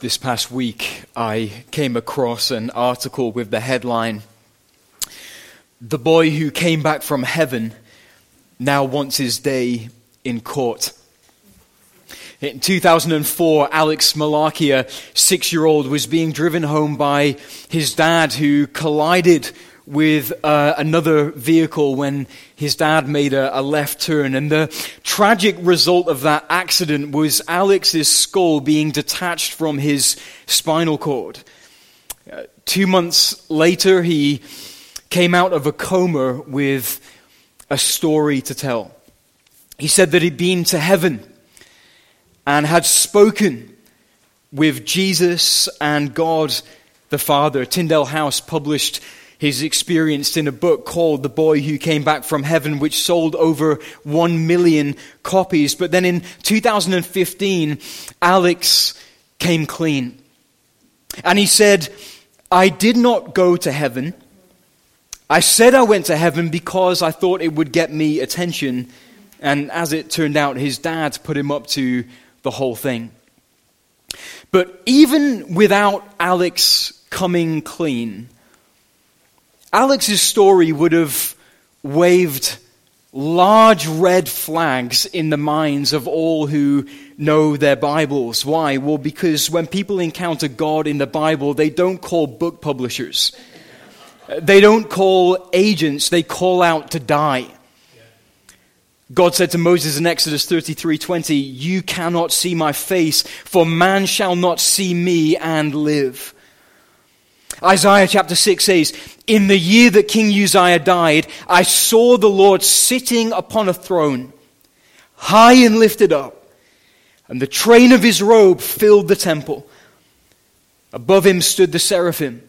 This past week, I came across an article with the headline The boy who came back from heaven now wants his day in court. In 2004, Alex Malarkey, a six year old, was being driven home by his dad who collided with uh, another vehicle when his dad made a, a, left turn. And the tragic result of that accident was Alex's skull being detached from his spinal cord. Uh, two months later, he came out of a coma with a story to tell. He said that he'd been to heaven and had spoken with Jesus and God the Father. Tyndale House published his experienced in a book called The Boy Who Came Back from Heaven, which sold over one million copies. But then in 2015, Alex came clean. And he said, I did not go to heaven. I said I went to heaven because I thought it would get me attention. And as it turned out, his dad put him up to the whole thing. But even without Alex coming clean, Alex's story would have waved large red flags in the minds of all who know their Bibles. Why? Well, because when people encounter God in the Bible, they don't call book publishers. They don't call agents, they call out to die. God said to Moses in Exodus 33:20, "You cannot see my face, for man shall not see me and live." Isaiah chapter 6 says, In the year that King Uzziah died, I saw the Lord sitting upon a throne, high and lifted up, and the train of his robe filled the temple. Above him stood the seraphim.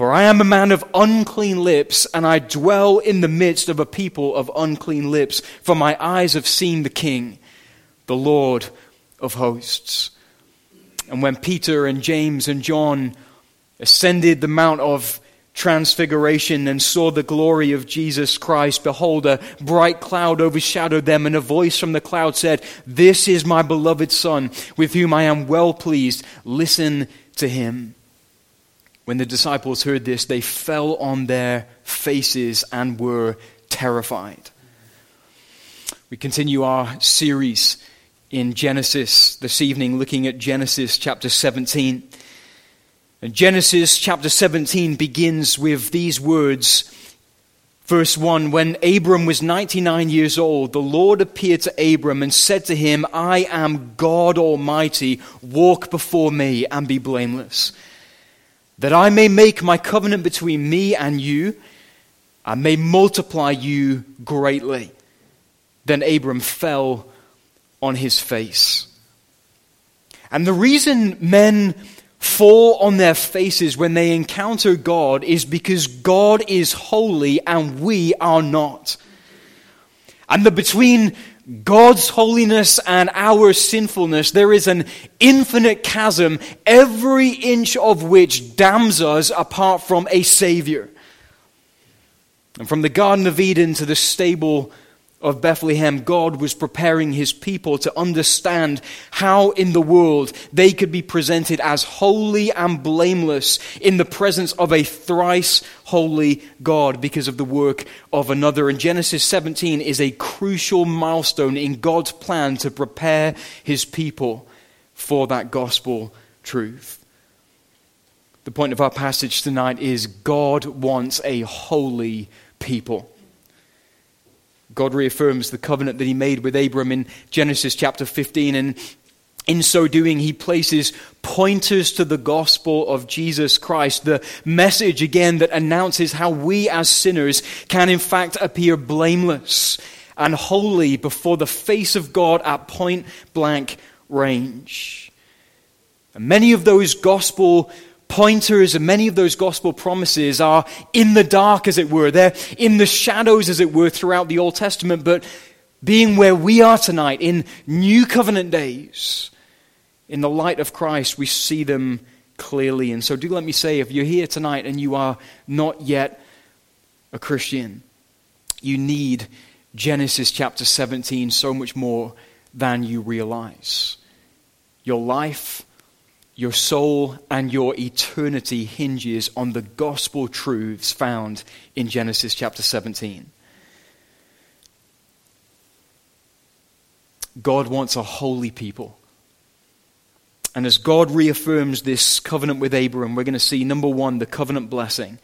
For I am a man of unclean lips, and I dwell in the midst of a people of unclean lips. For my eyes have seen the King, the Lord of hosts. And when Peter and James and John ascended the Mount of Transfiguration and saw the glory of Jesus Christ, behold, a bright cloud overshadowed them, and a voice from the cloud said, This is my beloved Son, with whom I am well pleased. Listen to him. When the disciples heard this, they fell on their faces and were terrified. We continue our series in Genesis this evening, looking at Genesis chapter 17. And Genesis chapter 17 begins with these words. Verse 1 When Abram was 99 years old, the Lord appeared to Abram and said to him, I am God Almighty. Walk before me and be blameless that I may make my covenant between me and you, and may multiply you greatly. Then Abram fell on his face. And the reason men fall on their faces when they encounter God is because God is holy and we are not. And the between God's holiness and our sinfulness, there is an infinite chasm, every inch of which damns us apart from a Savior. And from the Garden of Eden to the stable of Bethlehem, God was preparing his people to understand how in the world they could be presented as holy and blameless in the presence of a thrice holy God because of the work of another. And Genesis 17 is a crucial milestone in God's plan to prepare his people for that gospel truth. The point of our passage tonight is God wants a holy people. God reaffirms the covenant that he made with Abram in Genesis chapter 15. And in so doing, he places pointers to the gospel of Jesus Christ, the message again that announces how we as sinners can in fact appear blameless and holy before the face of God at point blank range. And many of those gospel pointers and many of those gospel promises are in the dark, as it were. They're in the shadows, as it were, throughout the Old Testament. But being where we are tonight, in new covenant days, in the light of Christ, we see them clearly. And so, do let me say, if you're here tonight and you are not yet a Christian, you need Genesis chapter 17 so much more than you realize. Your life, your soul, and your eternity hinges on the gospel truths found in Genesis chapter 17. God wants a holy people. And as God reaffirms this covenant with Abraham, we're going to see number one, the covenant blessing,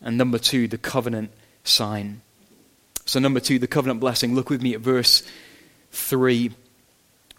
and number two, the covenant sign. So, number two, the covenant blessing. Look with me at verse 3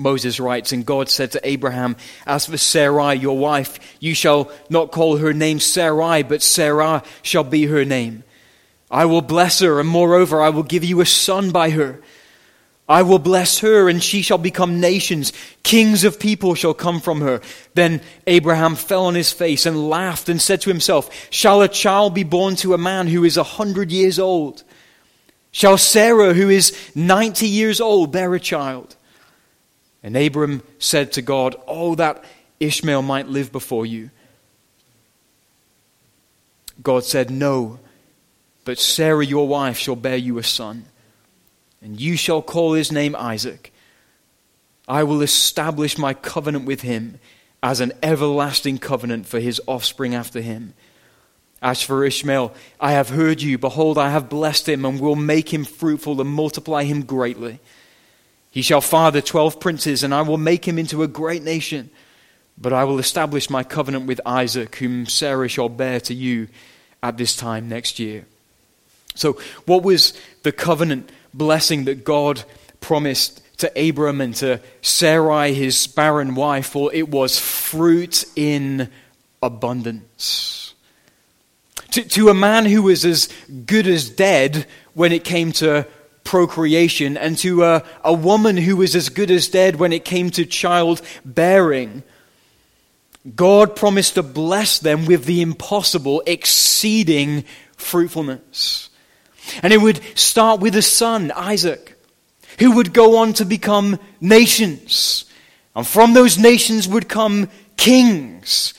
Moses writes, And God said to Abraham, As for Sarai, your wife, you shall not call her name Sarai, but Sarah shall be her name. I will bless her, and moreover, I will give you a son by her. I will bless her, and she shall become nations. Kings of people shall come from her. Then Abraham fell on his face and laughed and said to himself, Shall a child be born to a man who is a hundred years old? Shall Sarah, who is ninety years old, bear a child? And Abram said to God, Oh, that Ishmael might live before you. God said, No, but Sarah your wife shall bear you a son, and you shall call his name Isaac. I will establish my covenant with him as an everlasting covenant for his offspring after him. As for Ishmael, I have heard you. Behold, I have blessed him and will make him fruitful and multiply him greatly. He shall father twelve princes, and I will make him into a great nation. But I will establish my covenant with Isaac, whom Sarah shall bear to you at this time next year. So, what was the covenant blessing that God promised to Abram and to Sarai, his barren wife? Well, it was fruit in abundance. To, to a man who was as good as dead when it came to procreation and to a, a woman who was as good as dead when it came to childbearing. God promised to bless them with the impossible, exceeding fruitfulness. And it would start with a son, Isaac, who would go on to become nations. And from those nations would come kings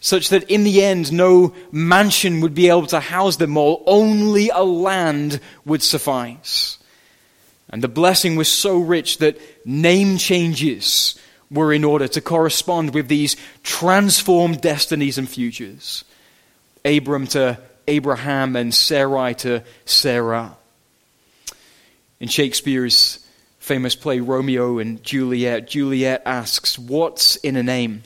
such that in the end no mansion would be able to house them all, only a land would suffice. And the blessing was so rich that name changes were in order to correspond with these transformed destinies and futures. Abram to Abraham and Sarai to Sarah. In Shakespeare's famous play Romeo and Juliet, Juliet asks, What's in a name?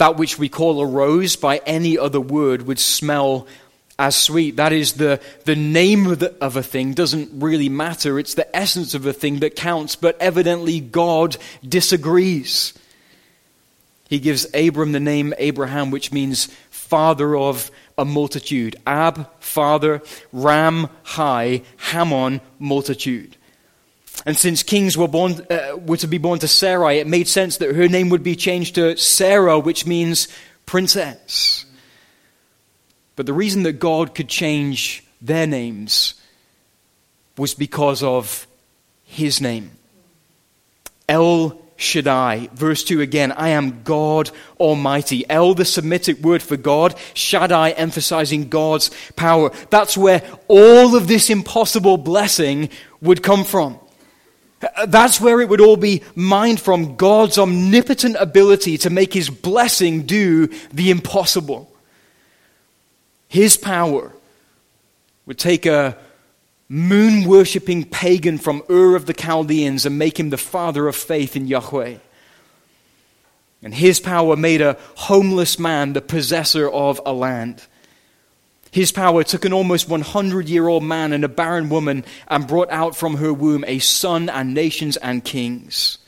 that which we call a rose by any other word would smell as sweet. That is, the, the name of, the, of, a thing doesn't really matter. It's the essence of a thing that counts, but evidently God disagrees. He gives Abram the name Abraham, which means father of a multitude. Ab, father, Ram, high, Hamon, multitude. And since kings were, born, uh, were to be born to Sarai, it made sense that her name would be changed to Sarah, which means princess. But the reason that God could change their names was because of his name El Shaddai. Verse 2 again, I am God Almighty. El, the Semitic word for God, Shaddai emphasizing God's power. That's where all of this impossible blessing would come from. That's where it would all be mined from God's omnipotent ability to make his blessing do the impossible. His power would take a moon worshipping pagan from Ur of the Chaldeans and make him the father of faith in Yahweh. And his power made a homeless man the possessor of a land. His power took an almost 100 year old man and a barren woman and brought out from her womb a son and nations and kings.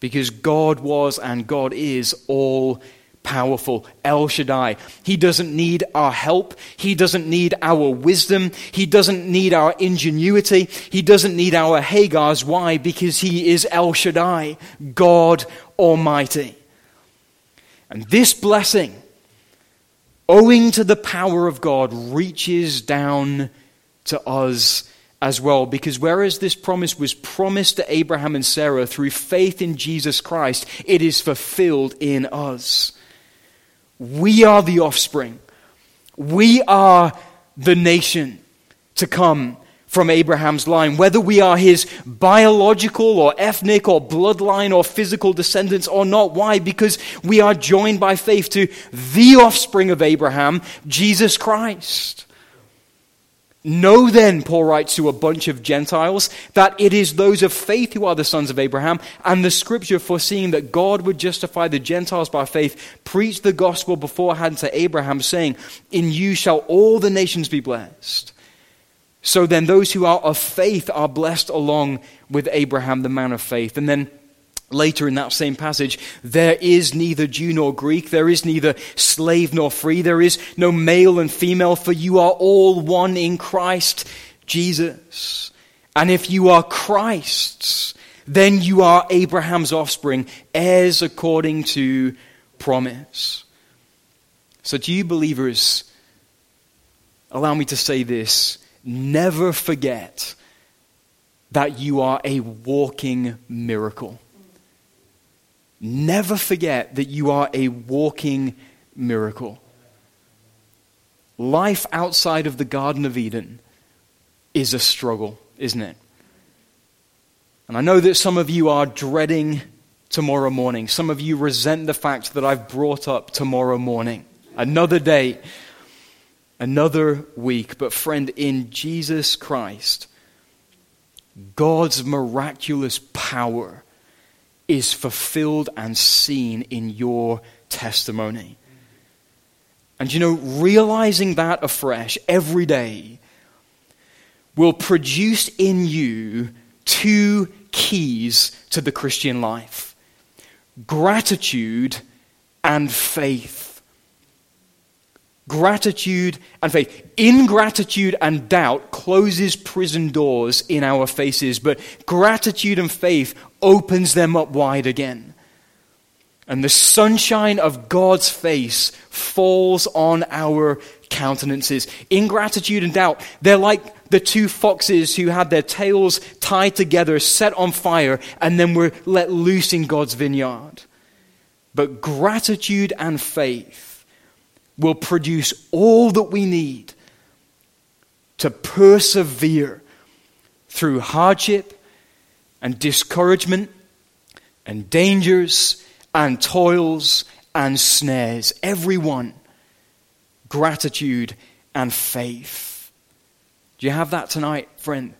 Because God was and God is all powerful. El Shaddai. He doesn't need our help. He doesn't need our wisdom. He doesn't need our ingenuity. He doesn't need our Hagars. Why? Because He is El Shaddai, God Almighty. And this blessing, owing to the power of God, reaches down to us as well. Because whereas this promise was promised to Abraham and Sarah through faith in Jesus Christ, it is fulfilled in us. We are the offspring. We are the nation to come from Abraham's line, whether we are his biological or ethnic or bloodline or physical descendants or not. Why? Because we are joined by faith to the offspring of Abraham, Jesus Christ. Know then, Paul writes to a bunch of Gentiles, that it is those of faith who are the sons of Abraham, and the scripture foreseeing that God would justify the Gentiles by faith, preached the gospel beforehand to Abraham, saying, In you shall all the nations be blessed. So then, those who are of faith are blessed along with Abraham, the man of faith. And then Later in that same passage, there is neither Jew nor Greek, there is neither slave nor free, there is no male and female, for you are all one in Christ Jesus. And if you are Christ's, then you are Abraham's offspring, heirs according to promise. So, to you believers, allow me to say this never forget that you are a walking miracle. Never forget that you are a walking miracle. Life outside of the Garden of Eden is a struggle, isn't it? And I know that some of you are dreading tomorrow morning. Some of you resent the fact that I've brought up tomorrow morning. Another day, another week. But, friend, in Jesus Christ, God's miraculous power is fulfilled and seen in your testimony. And you know, realizing that afresh every day will produce in you two keys to the Christian life gratitude and faith. Gratitude and faith. Ingratitude and doubt closes prison doors in our faces, but gratitude and faith opens them up wide again. And the sunshine of God's face falls on our countenances. Ingratitude and doubt, they're like the two foxes who had their tails tied together, set on fire, and then were let loose in God's vineyard. But gratitude and faith will produce all that we need to persevere through hardship and discouragement and dangers and toils and snares. Everyone, gratitude and faith. Do you have that tonight, friend?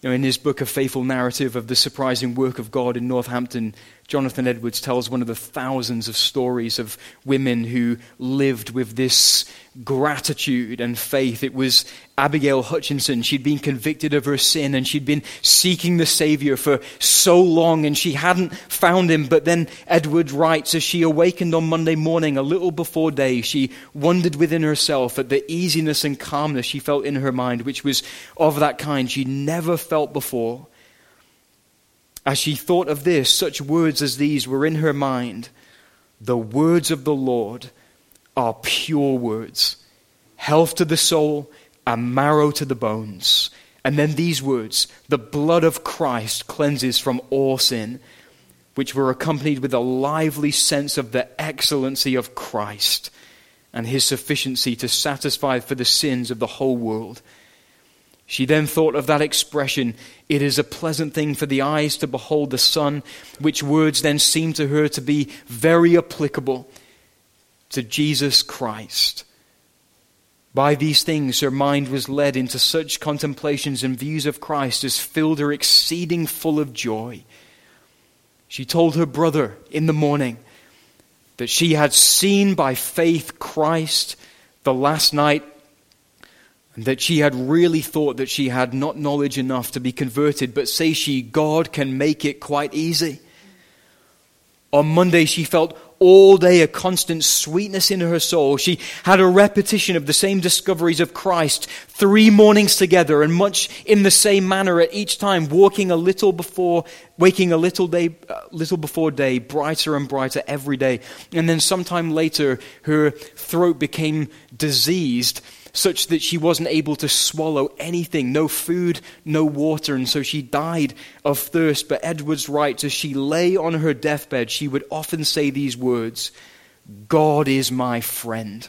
You know, in his book, A Faithful Narrative of the Surprising Work of God in Northampton, Jonathan Edwards tells one of the thousands of stories of women who lived with this gratitude and faith. It was Abigail Hutchinson. She'd been convicted of her sin and she'd been seeking the Savior for so long and she hadn't found him. But then Edward writes, as she awakened on Monday morning, a little before day, she wondered within herself at the easiness and calmness she felt in her mind, which was of that kind she never felt before. As she thought of this, such words as these were in her mind. The words of the Lord are pure words, health to the soul and marrow to the bones, And then these words The blood of Christ cleanses from all sin, which were accompanied with a lively sense of the excellency of Christ and his sufficiency to satisfy for the sins of the whole world. She then thought of that expression, It is a pleasant thing for the eyes to behold the sun, which words then seemed to her to be very applicable to Jesus Christ. By these things, her mind was led into such contemplations and views of Christ as filled her exceeding full of joy. She told her brother in the morning that she had seen by faith Christ the last night that she had really thought that she had not knowledge enough to be converted, but say she, God can make it quite easy. On Monday, she felt all day a constant sweetness in her soul. She had a repetition of the same discoveries of Christ three mornings together and much in the same manner at each time, walking a little before, waking a little day, uh, little before day, brighter and brighter every day. And then sometime later, her throat became diseased such that she wasn't able to swallow anything, no food, no water, and so she died of thirst. But Edwards writes, as she lay on her deathbed, she would often say these words God is my friend.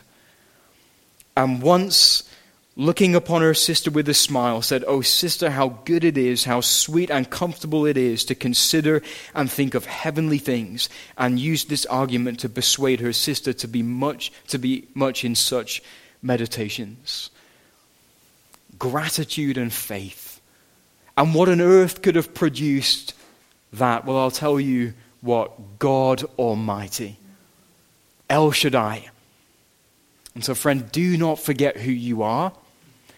And once, looking upon her sister with a smile, said, Oh, sister, how good it is, how sweet and comfortable it is to consider and think of heavenly things, and used this argument to persuade her sister to be much, to be much in such meditations. Gratitude and faith. And what on earth could have produced that? Well, I'll tell you what God Almighty, El Shaddai. And so, friend, do not forget who you are.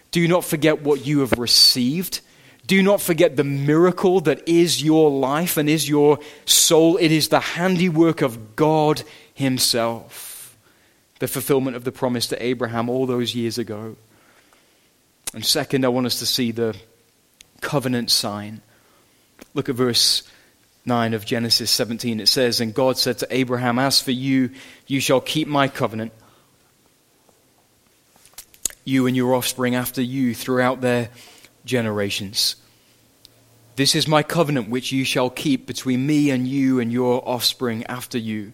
Do not forget what you have received. Do not forget the miracle that is your life and is your soul. It is the handiwork of God Himself the fulfillment of the promise to Abraham all those years ago. And second, I want us to see the covenant sign. Look at verse 9 of Genesis 17. It says, And God said to Abraham, As for you, you shall keep my covenant, you and your offspring after you throughout their generations. This is my covenant which you shall keep between me and you and your offspring after you.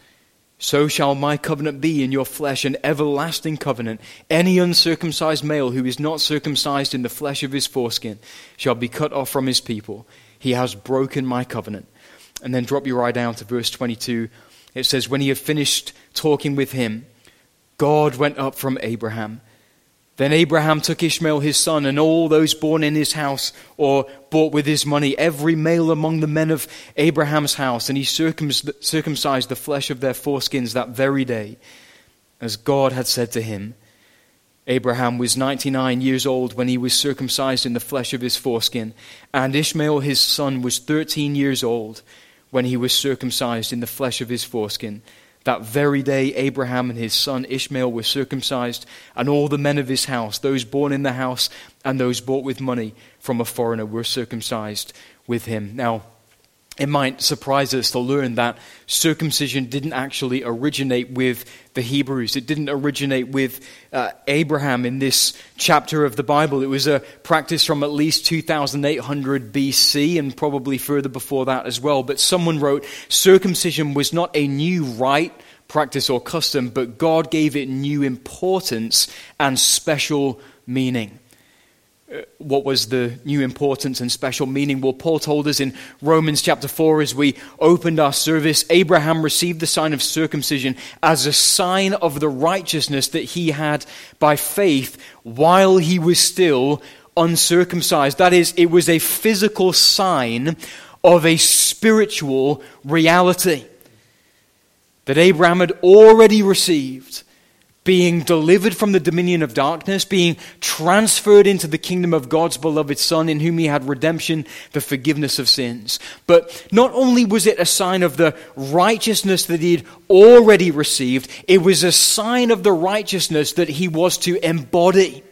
So shall my covenant be in your flesh, an everlasting covenant. Any uncircumcised male who is not circumcised in the flesh of his foreskin shall be cut off from his people. He has broken my covenant. And then drop your eye down to verse 22. It says, When he had finished talking with him, God went up from Abraham then Abraham took Ishmael his son and all those born in his house or bought with his money, every male among the men of Abraham's house, and he circumcised the flesh of their foreskins that very day, as God had said to him. Abraham was 99 years old when he was circumcised in the flesh of his foreskin, and Ishmael his son was 13 years old when he was circumcised in the flesh of his foreskin. That very day, Abraham and his son Ishmael were circumcised, and all the men of his house, those born in the house and those bought with money from a foreigner, were circumcised with him. Now, it might surprise us to learn that circumcision didn't actually originate with the Hebrews. It didn't originate with uh, Abraham in this chapter of the Bible. It was a practice from at least 2800 BC and probably further before that as well. But someone wrote circumcision was not a new rite, practice, or custom, but God gave it new importance and special meaning what was the new importance and special meaning? Well, Paul told us in Romans chapter 4 as we opened our service Abraham received the sign of circumcision as a sign of the righteousness that he had by faith while he was still uncircumcised. That is, it was a physical sign of a spiritual reality that Abraham had already received being delivered from the dominion of darkness, being transferred into the kingdom of God's beloved Son, in whom he had redemption, the forgiveness of sins. But not only was it a sign of the righteousness that he'd already received, it was a sign of the righteousness that he was to embody.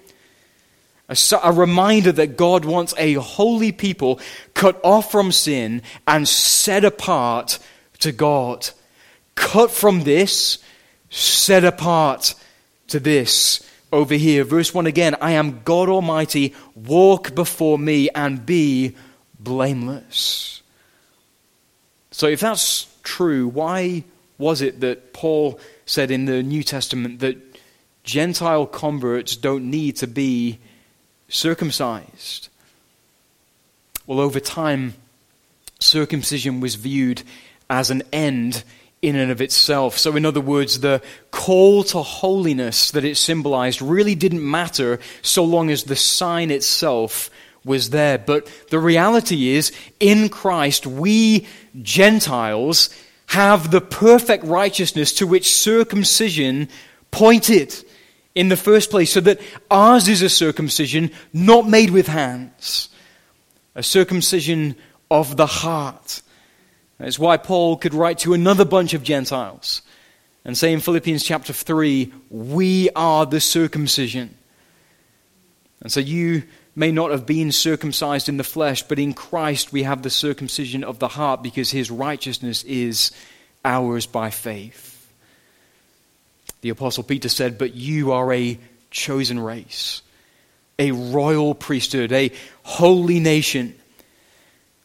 A, a reminder that God wants a holy people cut off from sin and set apart to God. Cut from this set apart to this over here. Verse 1 again I am God Almighty, walk before me and be blameless. So, if that's true, why was it that Paul said in the New Testament that Gentile converts don't need to be circumcised? Well, over time, circumcision was viewed as an end in and of itself. So, in other words, the call to holiness that it symbolized really didn't matter so long as the sign itself was there. But the reality is, in Christ, we Gentiles have the perfect righteousness to which circumcision pointed in the first place, so that ours is a circumcision not made with hands, a circumcision of the heart that's why Paul could write to another bunch of Gentiles and say in Philippians chapter 3, We are the circumcision. And so you may not have been circumcised in the flesh, but in Christ we have the circumcision of the heart because his righteousness is ours by faith. The Apostle Peter said, But you are a chosen race, a royal priesthood, a holy nation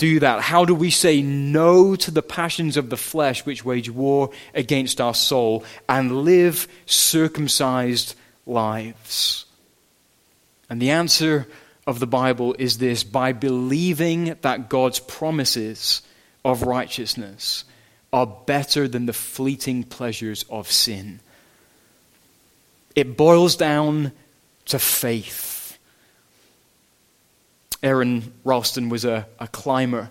do that? How do we say no to the passions of the flesh which wage war against our soul and live circumcised lives? And the answer of the Bible is this by believing that God's promises of righteousness are better than the fleeting pleasures of sin. It boils down to faith. Aron Ralston was a, a climber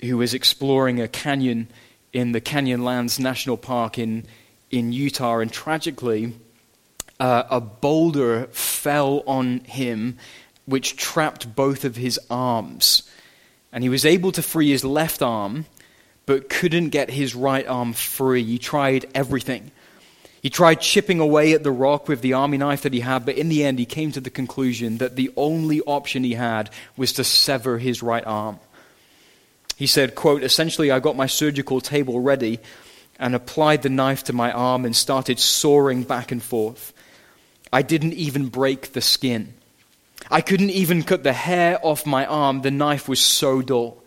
who was exploring a canyon in the Canyonlands National Park in, in Utah, and tragically, uh, a boulder fell on him, which trapped both of his arms. And he was able to free his left arm, but couldn't get his right arm free. He tried everything. He tried chipping away at the rock with the army knife that he had, but in the end, he came to the conclusion that the only option he had was to sever his right arm. He said, quote, Essentially, I got my surgical table ready and applied the knife to my arm and started sawing back and forth. I didn't even break the skin. I couldn't even cut the hair off my arm. The knife was so dull.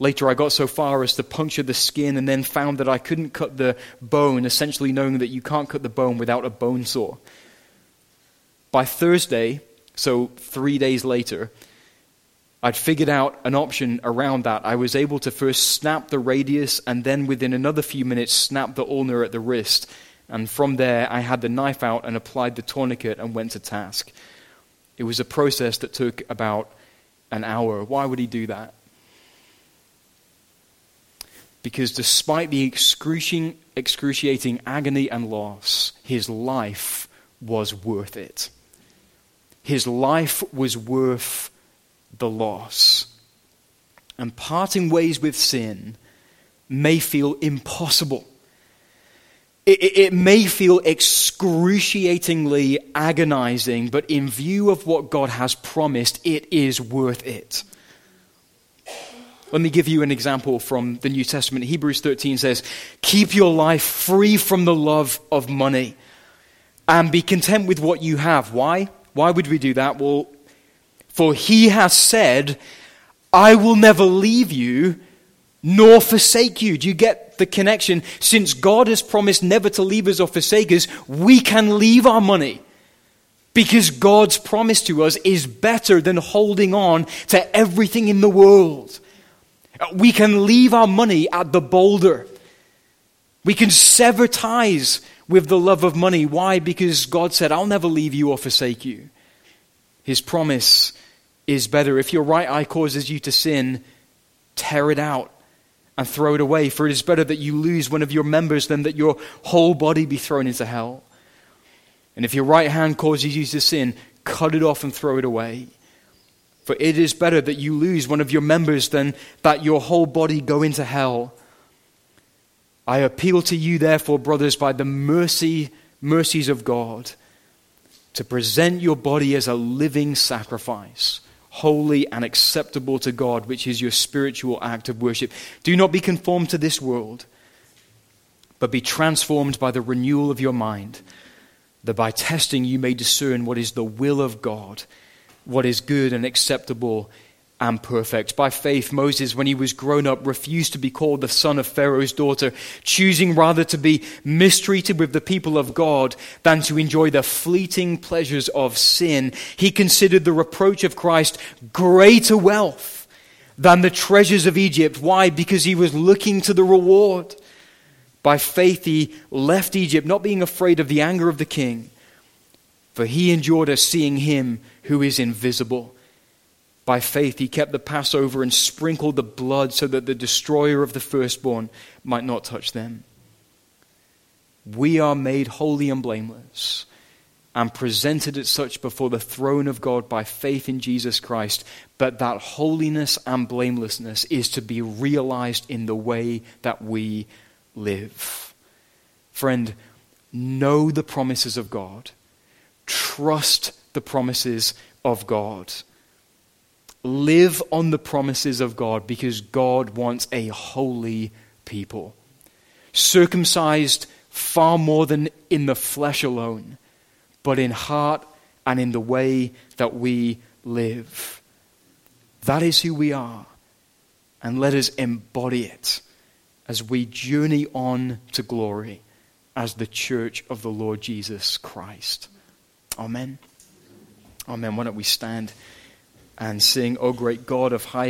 Later, I got so far as to puncture the skin and then found that I couldn't cut the bone, essentially knowing that you can't cut the bone without a bone saw. By Thursday, so three days later, I'd figured out an option around that. I was able to first snap the radius and then within another few minutes snap the ulnar at the wrist. And from there, I had the knife out and applied the tourniquet and went to task. It was a process that took about an hour. Why would he do that? Because despite the excruciating, excruciating agony and loss, his life was worth it. His life was worth the loss. And parting ways with sin may feel impossible. It, it, it, may feel excruciatingly agonizing, but in view of what God has promised, it is worth it. Let me give you an example from the New Testament. Hebrews 13 says, Keep your life free from the love of money and be content with what you have. Why? Why would we do that? Well, for he has said, I will never leave you nor forsake you. Do you get the connection? Since God has promised never to leave us or forsake us, we can leave our money. Because God's promise to us is better than holding on to everything in the world. We can leave our money at the boulder. We can sever ties with the love of money. Why? Because God said, I'll never leave you or forsake you. His promise is better. If your right eye causes you to sin, tear it out and throw it away. For it is better that you lose one of your members than that your whole body be thrown into hell. And if your right hand causes you to sin, cut it off and throw it away. For it is better that you lose one of your members than that your whole body go into hell. I appeal to you, therefore, brothers, by the mercy, mercies of God, to present your body as a living sacrifice, holy and acceptable to God, which is your spiritual act of worship. Do not be conformed to this world, but be transformed by the renewal of your mind, that by testing you may discern what is the will of God, what is good and acceptable and perfect. By faith, Moses, when he was grown up, refused to be called the son of Pharaoh's daughter, choosing rather to be mistreated with the people of God than to enjoy the fleeting pleasures of sin. He considered the reproach of Christ greater wealth than the treasures of Egypt. Why? Because he was looking to the reward. By faith, he left Egypt, not being afraid of the anger of the king, for he endured as seeing him who is invisible. By faith, he kept the Passover and sprinkled the blood so that the destroyer of the firstborn might not touch them. We are made holy and blameless and presented as such before the throne of God by faith in Jesus Christ. But that holiness and blamelessness is to be realized in the way that we live. Friend, know the promises of God, trust the promises of God. Live on the promises of God because God wants a holy people. Circumcised far more than in the flesh alone, but in heart and in the way that we live. That is who we are. And let us embody it as we journey on to glory as the church of the Lord Jesus Christ. Amen. Amen. Why don't we stand? and sing, O great God of high